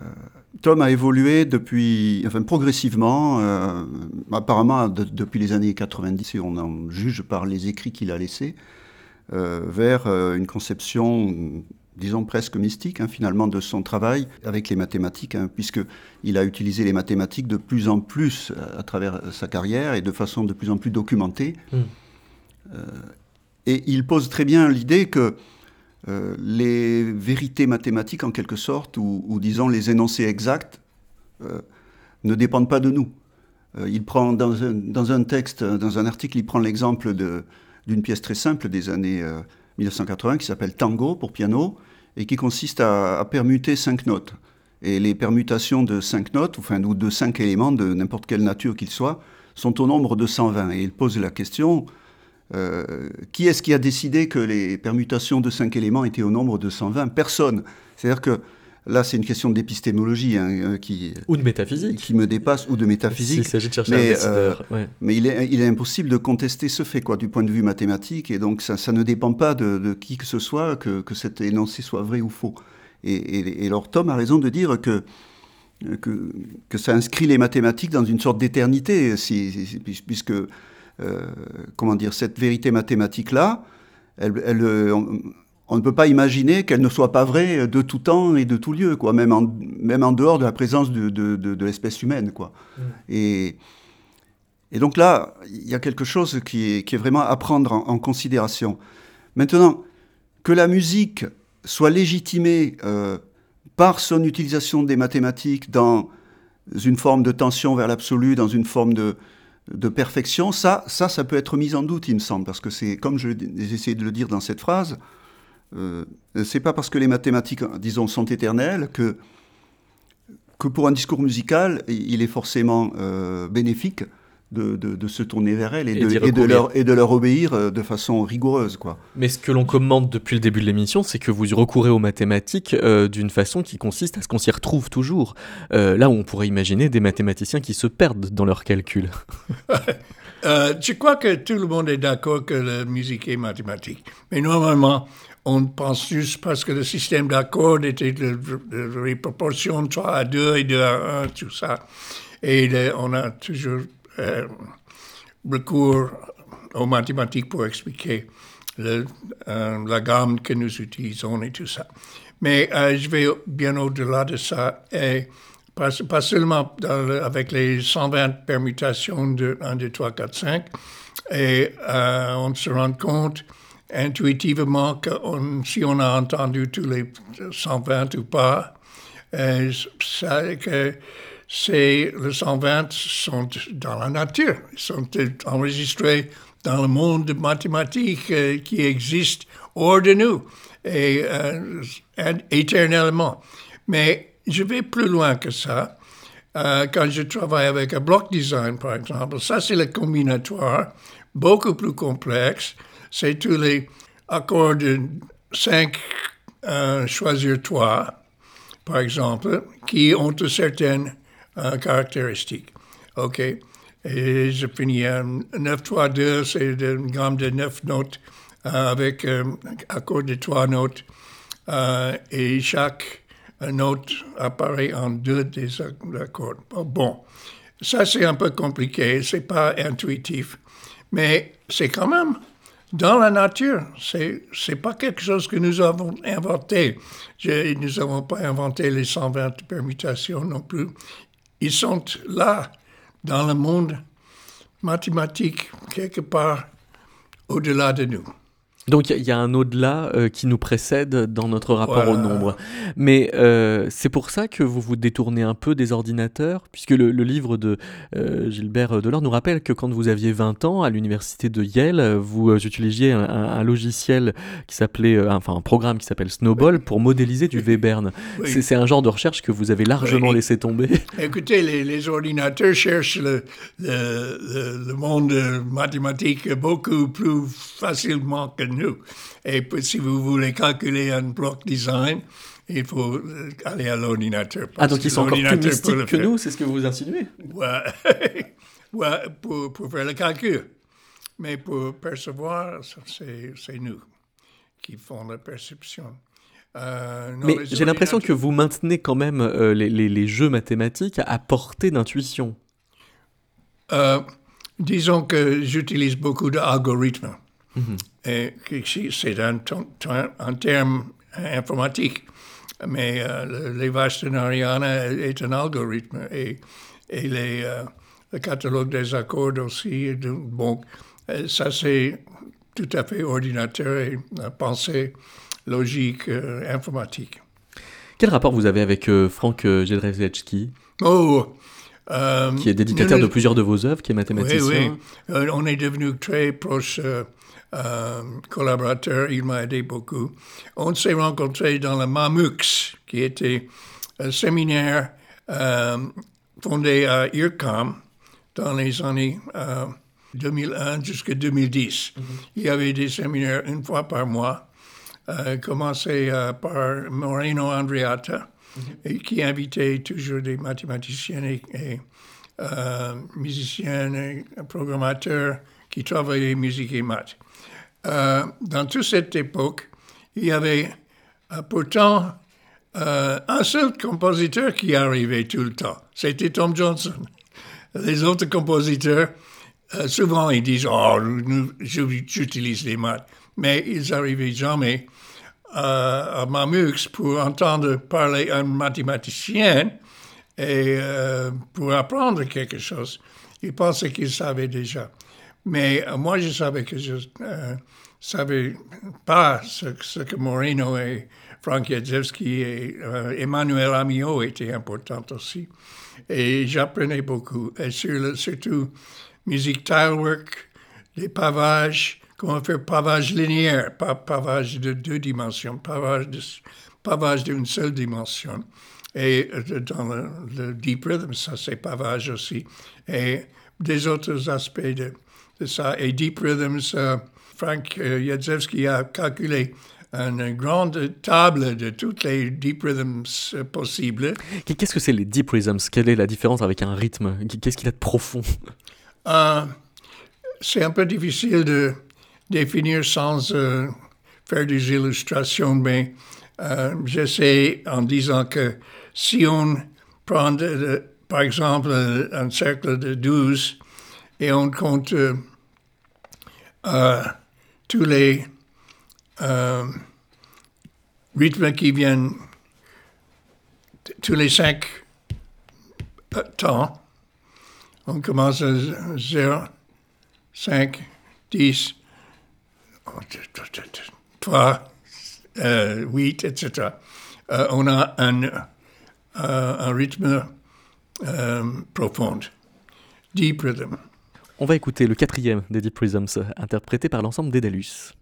Tom a évolué depuis, enfin progressivement, euh, apparemment de- depuis les années 90, si on en juge par les écrits qu'il a laissés, vers une conception, disons presque mystique, hein, finalement, de son travail avec les mathématiques, hein, puisqu'il a utilisé les mathématiques de plus en plus euh, à travers sa carrière et de façon de plus en plus documentée. Mm. Euh, et il pose très bien l'idée que euh, les vérités mathématiques, en quelque sorte, ou, ou disons les énoncés exacts, euh, ne dépendent pas de nous. Euh, il prend dans un, dans un texte, dans un article, il prend l'exemple d'une pièce très simple des années euh, 1980 qui s'appelle Tango pour piano et qui consiste à, permuter cinq notes. Et les permutations de cinq notes, enfin, ou de cinq éléments de n'importe quelle nature qu'ils soient, sont au nombre de 120. Et il pose la question euh, qui est-ce qui a décidé que les permutations de cinq éléments étaient au nombre de 120 Personne. C'est-à-dire que là, c'est une question d'épistémologie hein, euh, qui, Ou de métaphysique. qui me dépasse, ou de métaphysique. S'il s'agit de chercher Mais, un décideur, euh, ouais. mais il est, il est impossible de contester ce fait, quoi, du point de vue mathématique, et donc ça, ça ne dépend pas de, de qui que ce soit que, que cet énoncé soit vrai ou faux. Et, et, et alors Tom a raison de dire que, que, que ça inscrit les mathématiques dans une sorte d'éternité, si, si- puis- puisque, euh, comment dire, cette vérité mathématique-là, elle, elle, on, ne peut pas imaginer qu'elle ne soit pas vraie de tout temps et de tout lieu, quoi, même, en, même en dehors de la présence de, de, de- de l'espèce humaine. Quoi. Et, et donc là, il y a quelque chose qui est, qui est vraiment à prendre en, en considération. Maintenant, que la musique soit légitimée euh, par son utilisation des mathématiques dans une forme de tension vers l'absolu, dans une forme de, de perfection, ça, ça, ça peut être mis en doute, il me semble, parce que c'est, comme je- j'ai essayé de le dire dans cette phrase, euh, c'est pas parce que les mathématiques, disons, sont éternelles que, que pour un discours musical, il est forcément euh, bénéfique de, de, de, se tourner vers elles et, Et de, et leur, et de leur obéir euh, de façon rigoureuse. Quoi. Mais ce que l'on commente depuis le début de l'émission, c'est que vous recourez aux mathématiques euh, d'une façon qui consiste à ce qu'on s'y retrouve toujours. Euh, là où on pourrait imaginer des mathématiciens qui se perdent dans leurs calculs. Euh, je crois que tout le monde est d'accord que la musique est mathématique. Mais normalement, on pense juste parce que le système d'accords était de, de, de proportion 3 à 2 et 2 à 1, tout ça. Et on a toujours euh, recours aux mathématiques pour expliquer euh, la gamme que nous utilisons et tout ça. Mais euh, je vais bien au-delà de ça. Et pas, seulement le, avec les 120 permutations de 1, 2, 3, 4, 5. Et euh, on se rend compte intuitivement on, si on a entendu tous les 120 ou pas, euh, c'est, les 120 sont dans la nature, ils sont enregistrés dans le monde mathématique euh, qui existe hors de nous et euh, éternellement. Mais je vais plus loin que ça. Quand je travaille avec un block design, par exemple, ça c'est le combinatoire, beaucoup plus complexe. C'est tous les accords de 5 euh, choisir 3, par exemple, qui ont certaines euh, caractéristiques. OK? Et je finis à 9, 3, 2, c'est une gamme de 9 notes euh, avec un accord de 3 notes. Euh, et chaque note apparaît en deux des accords. Bon, ça c'est un peu compliqué, c'est pas intuitif, mais c'est quand même dans la nature. C'est c'est pas quelque chose que nous avons inventé. Nous n'avons pas inventé les 120 permutations non plus. Ils sont là dans le monde mathématique quelque part au-delà de nous. Donc il y, y, a un au-delà euh, qui nous précède dans notre rapport voilà. au nombre. Mais euh, c'est pour ça que vous vous détournez un peu des ordinateurs, puisque le, le livre de euh, Gilbert Delors nous rappelle que quand vous aviez 20 ans à l'université de Yale, vous utilisiez un, un, un logiciel qui s'appelait, enfin un programme qui s'appelle Snowball pour modéliser du Webern. Oui. C'est un genre de recherche que vous avez largement oui. laissé tomber. Écoutez, les, les ordinateurs cherchent le, le, le, monde mathématique beaucoup plus facilement que nous. Et si vous voulez calculer un bloc design, il faut aller à l'ordinateur. Ah, donc ils sont encore plus mystiques que nous, c'est ce que vous insinuez Ouais, ouais pour, pour, faire le calcul. Mais pour percevoir, c'est nous qui font la perception. Euh, Mais j'ai l'impression que vous maintenez quand même euh, les, les, les, jeux mathématiques à portée d'intuition. Euh, disons que j'utilise beaucoup d'algorithmes. Mm -hmm. Et c'est un, un, terme informatique. Mais euh, les vaches de Nariana est un algorithme. Et, et les, euh, le catalogue des accords aussi. Bon, ça c'est tout à fait ordinateur et pensée logique euh, informatique. Quel rapport vous avez avec Frank Jedrzejewski Oh euh, qui est dédicataire de plusieurs de vos œuvres, qui est mathématicien. Oui, oui. Euh, on est devenus très proches euh, collaborateurs. Il m'a aidé beaucoup. On s'est rencontrés dans le MAMUX, qui était un séminaire fondé à IRCAM dans les années 2001 jusqu'à 2010. Mm -hmm. Il y avait des séminaires une fois par mois, commencé par Moreno Andreatta. Mm -hmm. et qui invitait toujours des mathématiciens et, et euh, musiciens et programmateurs qui travaillaient musique et maths. Euh, dans toute cette époque, il y avait euh, pourtant un seul compositeur qui arrivait tout le temps. C'était Tom Johnson. Les autres compositeurs, souvent ils disent Oh, j'utilise les maths, mais ils n'arrivaient jamais à, Mamux pour entendre parler un mathématicien et euh, pour apprendre quelque chose. Il pensait qu'il savait déjà. Mais euh, moi, je savais que je euh, savais pas ce, que Moreno et Frank Jadzewski et Emmanuel Amiot étaient importants aussi. Et j'apprenais beaucoup, et sur surtout musique tilework, les pavages, comment faire pavage linéaire, pas pavage de deux dimensions, pavage, pavage d'une seule dimension. Et dans le, le, deep rhythm, ça c'est pavage aussi. Et des autres aspects de, de ça. Et Deep Rhythms, euh, Frank euh, Jadzewski a calculé une grande table de toutes les deep rhythms possibles. Qu'est-ce que c'est les deep rhythms Quelle est la différence avec un rythme? Qu'est-ce qu'il a de profond? Euh, c'est un peu difficile de définir sans euh, faire des illustrations, mais euh, j'essaie en disant que si on prend, par exemple, un cercle de 12 et on compte euh, euh, tous les euh, rythmes qui viennent tous les cinq euh, temps, on commence à 0, 5, 10, 3, 8, etc. On a un, euh, un rythme euh, profond, deep rhythm. On va écouter le quatrième des Deep Rhythms, interprété par l'ensemble d'Edalus.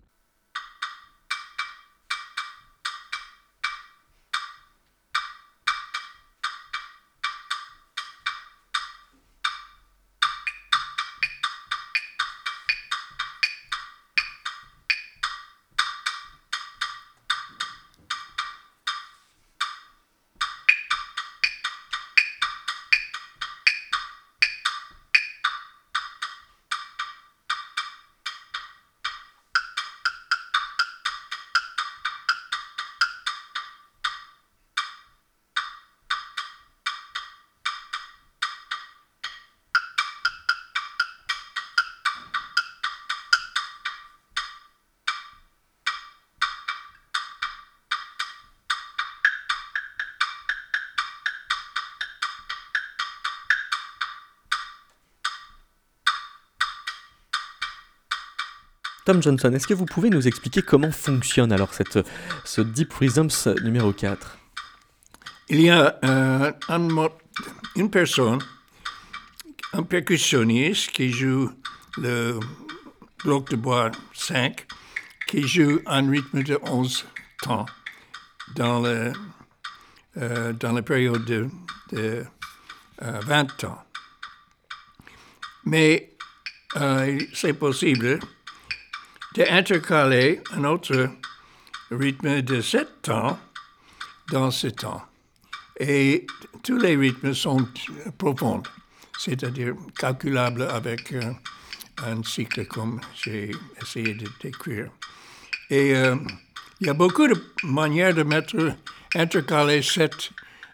Tom Johnson, est-ce que vous pouvez nous expliquer comment fonctionne alors cette, ce Deep Rhythms numéro 4 Il y a euh, un une personne, un percussionniste qui joue le bloc de bois 5, qui joue un rythme de 11 temps dans, le, euh, la période de, de euh, 20 ans. Mais c'est possible d'intercaler un autre rythme de 7 temps dans ce temps. Et tous les rythmes sont profonds, c'est-à-dire calculables avec euh, un cycle comme j'ai essayé de décrire. Et euh, il y a beaucoup de manières de mettre, intercaler cette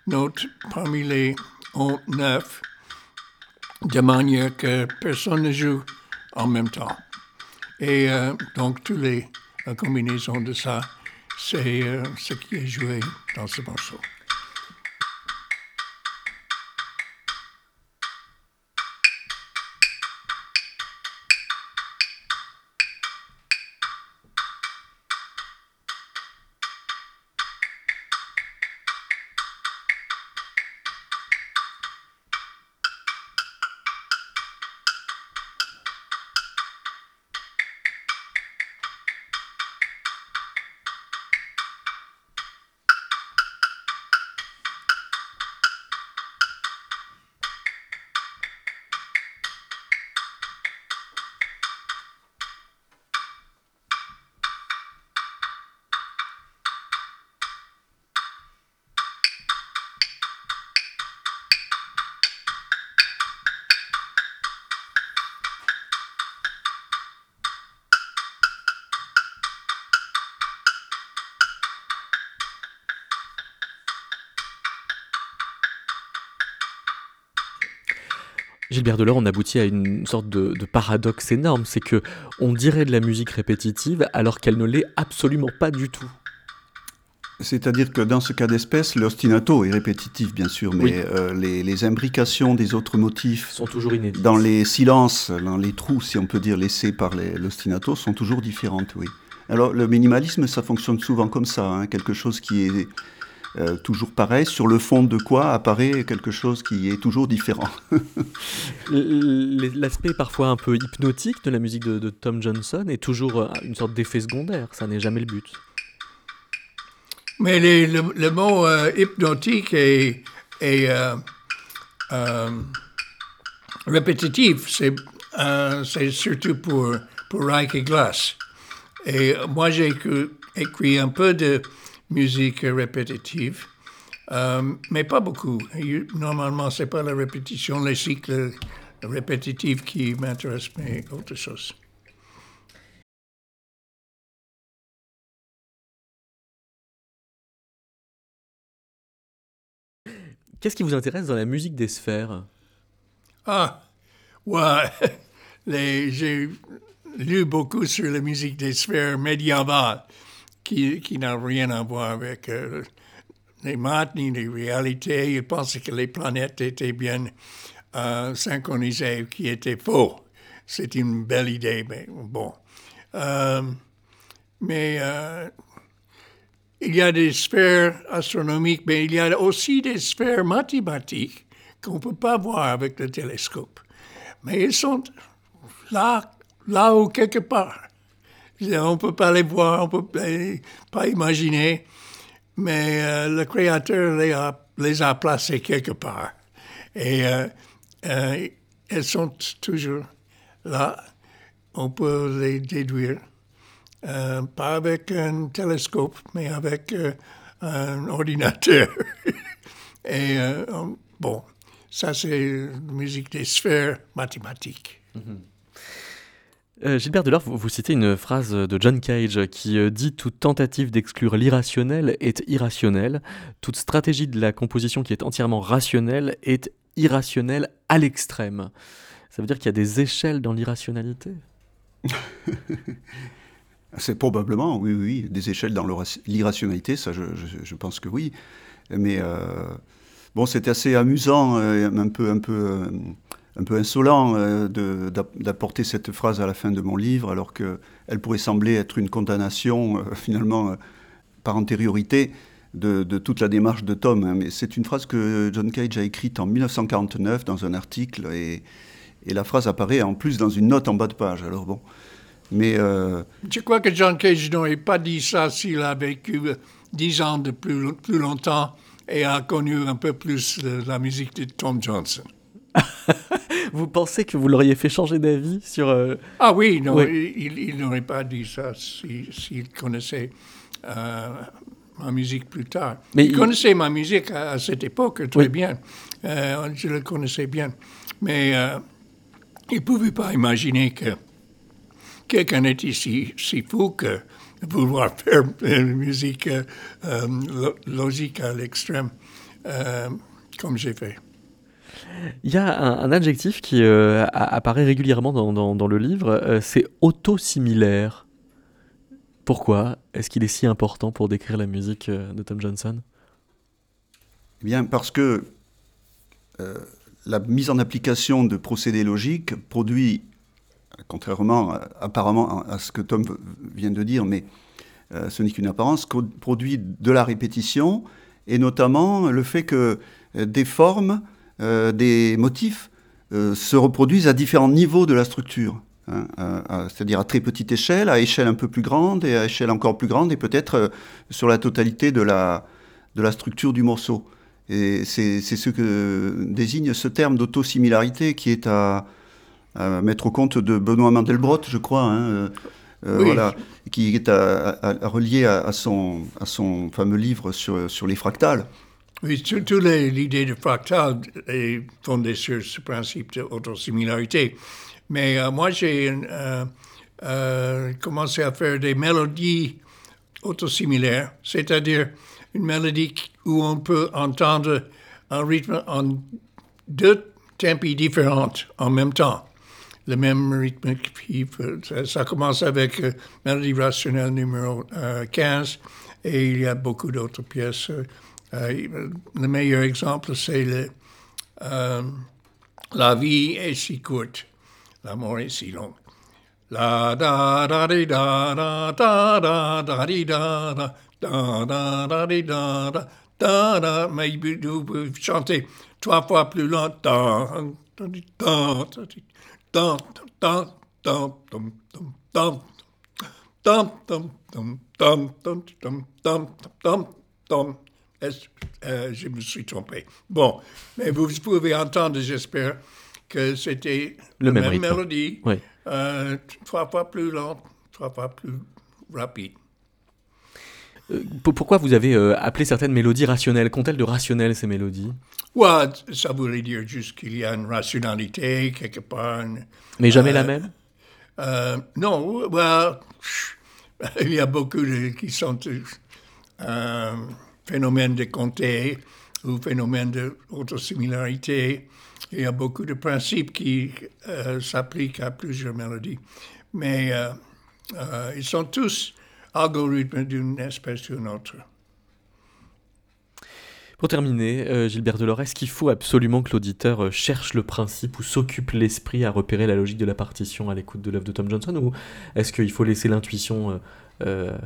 note parmi les neuf, de manière que personne ne joue en même temps. Et euh, donc, toutes les combinaisons de ça, c'est euh, ce qui est joué dans ce morceau. Gilbert Delors, on aboutit à une sorte de, de paradoxe énorme, c'est que on dirait de la musique répétitive alors qu'elle ne l'est absolument pas du tout. C'est-à-dire que dans ce cas d'espèce, l'ostinato est répétitif, bien sûr, mais Oui. euh, les, les imbrications des autres motifs Sont toujours inédites. dans les silences, dans les trous, si on peut dire, laissés par l'ostinato, sont toujours différentes, oui. Alors, le minimalisme, ça fonctionne souvent comme ça, hein, quelque chose qui est euh, toujours pareil, sur le fond de quoi apparaît quelque chose qui est toujours différent. L'aspect parfois un peu hypnotique de la musique de, de Tom Johnson est toujours euh, une sorte d'effet secondaire, ça n'est jamais le but. Mais les- le, le mot euh, hypnotique est, est, euh, euh, répétitif, c'est euh, c'est surtout pour, pour Reich et Glass. Et moi, j'ai écrit un peu de musique répétitive, euh, mais pas beaucoup. Normalement, c'est pas la répétition, les cycles répétitifs qui m'intéressent, mais autre chose. Qu'est-ce qui vous intéresse dans la musique des sphères? Ah, ouais, j'ai lu beaucoup sur la musique des sphères médiévales, qui, n'a rien à voir avec les maths ni les réalités. Ils pensaient que les planètes étaient bien euh, synchronisées, qui était faux. C'est une belle idée, mais bon. Mais il y a des sphères astronomiques, mais il y a aussi des sphères mathématiques qu'on ne peut pas voir avec le télescope. Mais elles sont là, là ou quelque part. On ne peut pas les voir, on ne peut pas imaginer, mais euh, le Créateur les a, placées quelque part. Et euh, euh, elles sont toujours là. On peut les déduire euh, pas avec un télescope, mais avec euh, un ordinateur. Et euh, bon, ça c'est la musique des sphères mathématiques. Mm-hmm. Gilbert Delors, vous, citez une phrase de John Cage qui dit Toute tentative d'exclure l'irrationnel est irrationnelle, toute stratégie de la composition qui est entièrement rationnelle est irrationnelle à l'extrême. Ça veut dire qu'il y a des échelles dans l'irrationalité? C'est probablement, oui, oui, des échelles dans l'irrationalité, ça je, pense que oui. Mais euh, bon, c'était assez amusant, euh, un peu, un peu, euh, un peu insolent d'apporter cette phrase à la fin de mon livre, alors qu'elle pourrait sembler être une condamnation, finalement, par antériorité, de, toute la démarche de Tom. Hein. Mais c'est une phrase que John Cage a écrite en 1949 dans un article, et, et la phrase apparaît en plus dans une note en bas de page. Alors bon. Mais euh... Je crois que John Cage n'aurait pas dit ça s'il a vécu dix ans de plus, plus longtemps et a connu un peu plus la musique de Tom Johnson? vous pensez que vous l'auriez fait changer d'avis sur... Euh... Ah oui, non, il, il n'aurait pas dit ça s'il si, connaissait euh, ma musique plus tard. Mais il, il, connaissait ma musique à, à cette époque très oui. bien. Euh, je le connaissais bien. Mais il ne pouvait pas imaginer que quelqu'un était si, si fou que de vouloir faire une musique logique à l'extrême, comme j'ai fait. Il y a un, adjectif qui euh, apparaît régulièrement dans, le livre, euh, c'est auto-similaire. Pourquoi est-ce qu'il est si important pour décrire la musique euh, de Tom Johnson? Eh Bien, parce que euh, la mise en application de procédés logiques produit contrairement apparemment à ce que Tom vient de dire, mais ce n'est qu'une apparence, produit de la répétition, et notamment le fait que des formes, euh, des motifs euh, se reproduisent à différents niveaux de la structure. Hein, c'est-à-dire à très petite échelle, à échelle un peu plus grande, et à échelle encore plus grande, et peut-être euh, sur la totalité de la, de la structure du morceau. Et c'est ce que désigne ce terme d'autosimilarité qui est à, à mettre au compte de Benoît Mandelbrot, je crois, hein, euh, oui. voilà, qui est à, à, à relié à, son, à son fameux livre sur, sur les fractales. Oui, surtout l'idée de fractal est fondée sur ce principe d'autosimilarité. Mais euh, moi, j'ai euh, euh, commencé à faire des mélodies autosimilaires, c'est-à-dire une mélodie où on peut entendre un rythme en deux tempis différents en même temps le même rythme. Ça, ça commence avec Mélodie rationnelle numéro euh, 15 et il y a beaucoup d'autres pièces. Euh, le meilleur exemple, c'est euh, La vie est si courte, la mort est si longue. La da da da da da da da da da da da da da da da da mais vous pouvez chanter trois fois plus longtemps. Da, da, da, dum dum dum dum dum dum dum euh, je me suis trompé. Bon, mais vous pouvez entendre, j'espère, que c'était la même rythme. mélodie, Oui. euh, trois fois plus lente, trois fois plus rapide. Euh, pour- pourquoi vous avez appelé certaines mélodies rationnelles? Qu'ont-elles de rationnelles ces mélodies? Ouais, ça voulait dire juste qu'il y a une rationalité quelque part. une- Mais jamais la même? Non, well, il y a beaucoup de, qui sont phénomènes de comté ou phénomènes d'autosimilarité. Il y a beaucoup de principes qui euh, s'appliquent à plusieurs mélodies. Mais euh, euh, ils sont tous algorithmes d'une espèce ou d'une autre. Pour terminer, euh, Gilbert Delors, est-ce qu'il faut absolument que l'auditeur cherche le principe ou s'occupe l'esprit à repérer la logique de la partition à l'écoute de l'œuvre de Tom Johnson Ou est-ce qu'il faut laisser l'intuition euh, euh,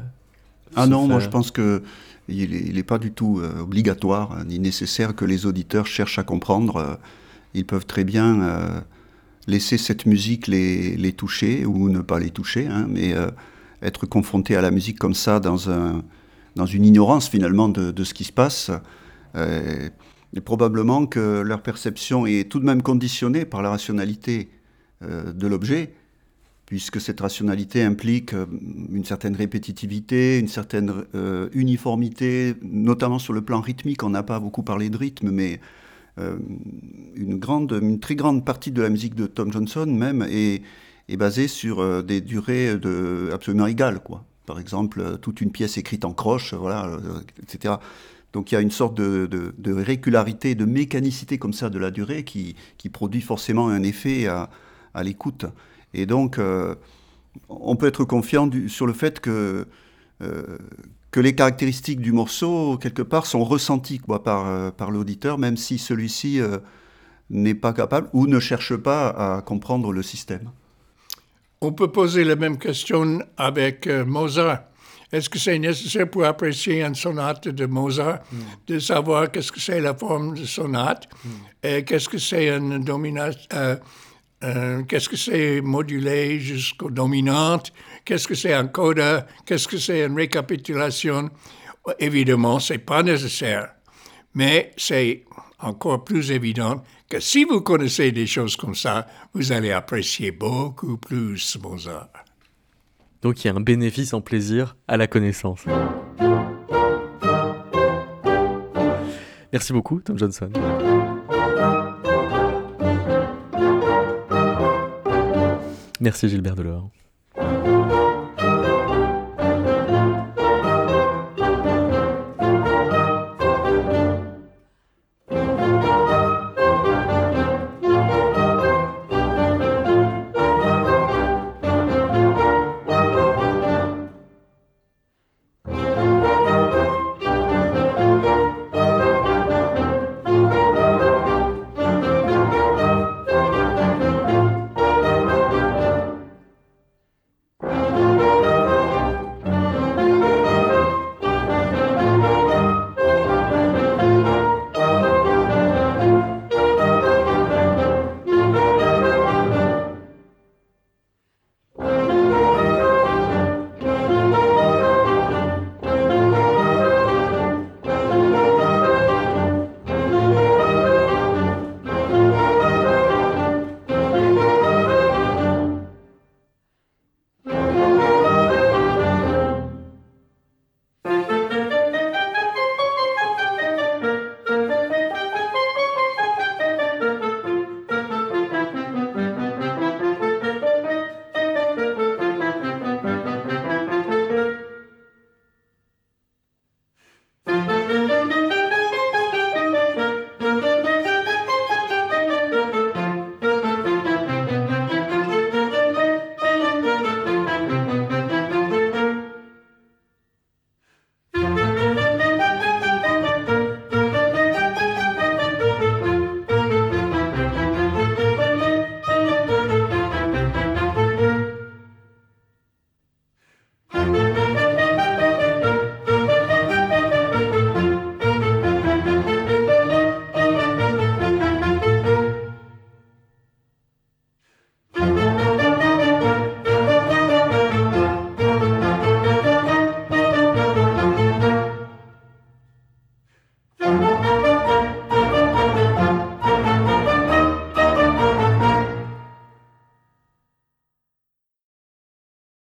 Ah non, moi je pense que il n'est pas du tout euh, obligatoire hein, ni nécessaire que les auditeurs cherchent à comprendre. euh, ils peuvent très bien euh, laisser cette musique les, toucher ou ne pas les toucher, hein, mais être confronté à la musique comme ça dans, un, dans une ignorance finalement de, de ce qui se passe. et probablement que leur perception est tout de même conditionnée par la rationalité de l'objet, puisque cette rationalité implique euh, une certaine répétitivité, une certaine euh, uniformité, notamment sur le plan rythmique. On n'a pas beaucoup parlé de rythme, mais euh, une, très grande partie de la musique de Tom Johnson même est, basée sur des durées absolument égales. Par exemple, toute une pièce écrite en croche, voilà, etc. Donc il y a une sorte de, régularité, de mécanicité comme ça de la durée qui, produit forcément un effet à l'écoute. Et donc, euh, on peut être confiant du- sur le fait que, euh, que les caractéristiques du morceau, quelque part, sont ressenties quoi, par, euh, par l'auditeur, même si celui-ci euh, n'est pas capable ou ne cherche pas à comprendre le système. On peut poser la même question avec Mozart. Est-ce que c'est nécessaire pour apprécier une sonate de Mozart de savoir qu'est-ce que c'est la forme de sonate et qu'est-ce que c'est une dominante, euh, euh, qu'est-ce que c'est modulé jusqu'aux dominantes, qu'est-ce que c'est un coda, qu'est-ce que c'est une récapitulation? Évidemment, c'est pas nécessaire, mais c'est encore plus évident que si vous connaissez des choses comme ça, vous allez apprécier beaucoup plus Mozart. Donc il y a un bénéfice en plaisir à la connaissance. Merci beaucoup, Tom Johnson. Merci Gilbert Delors.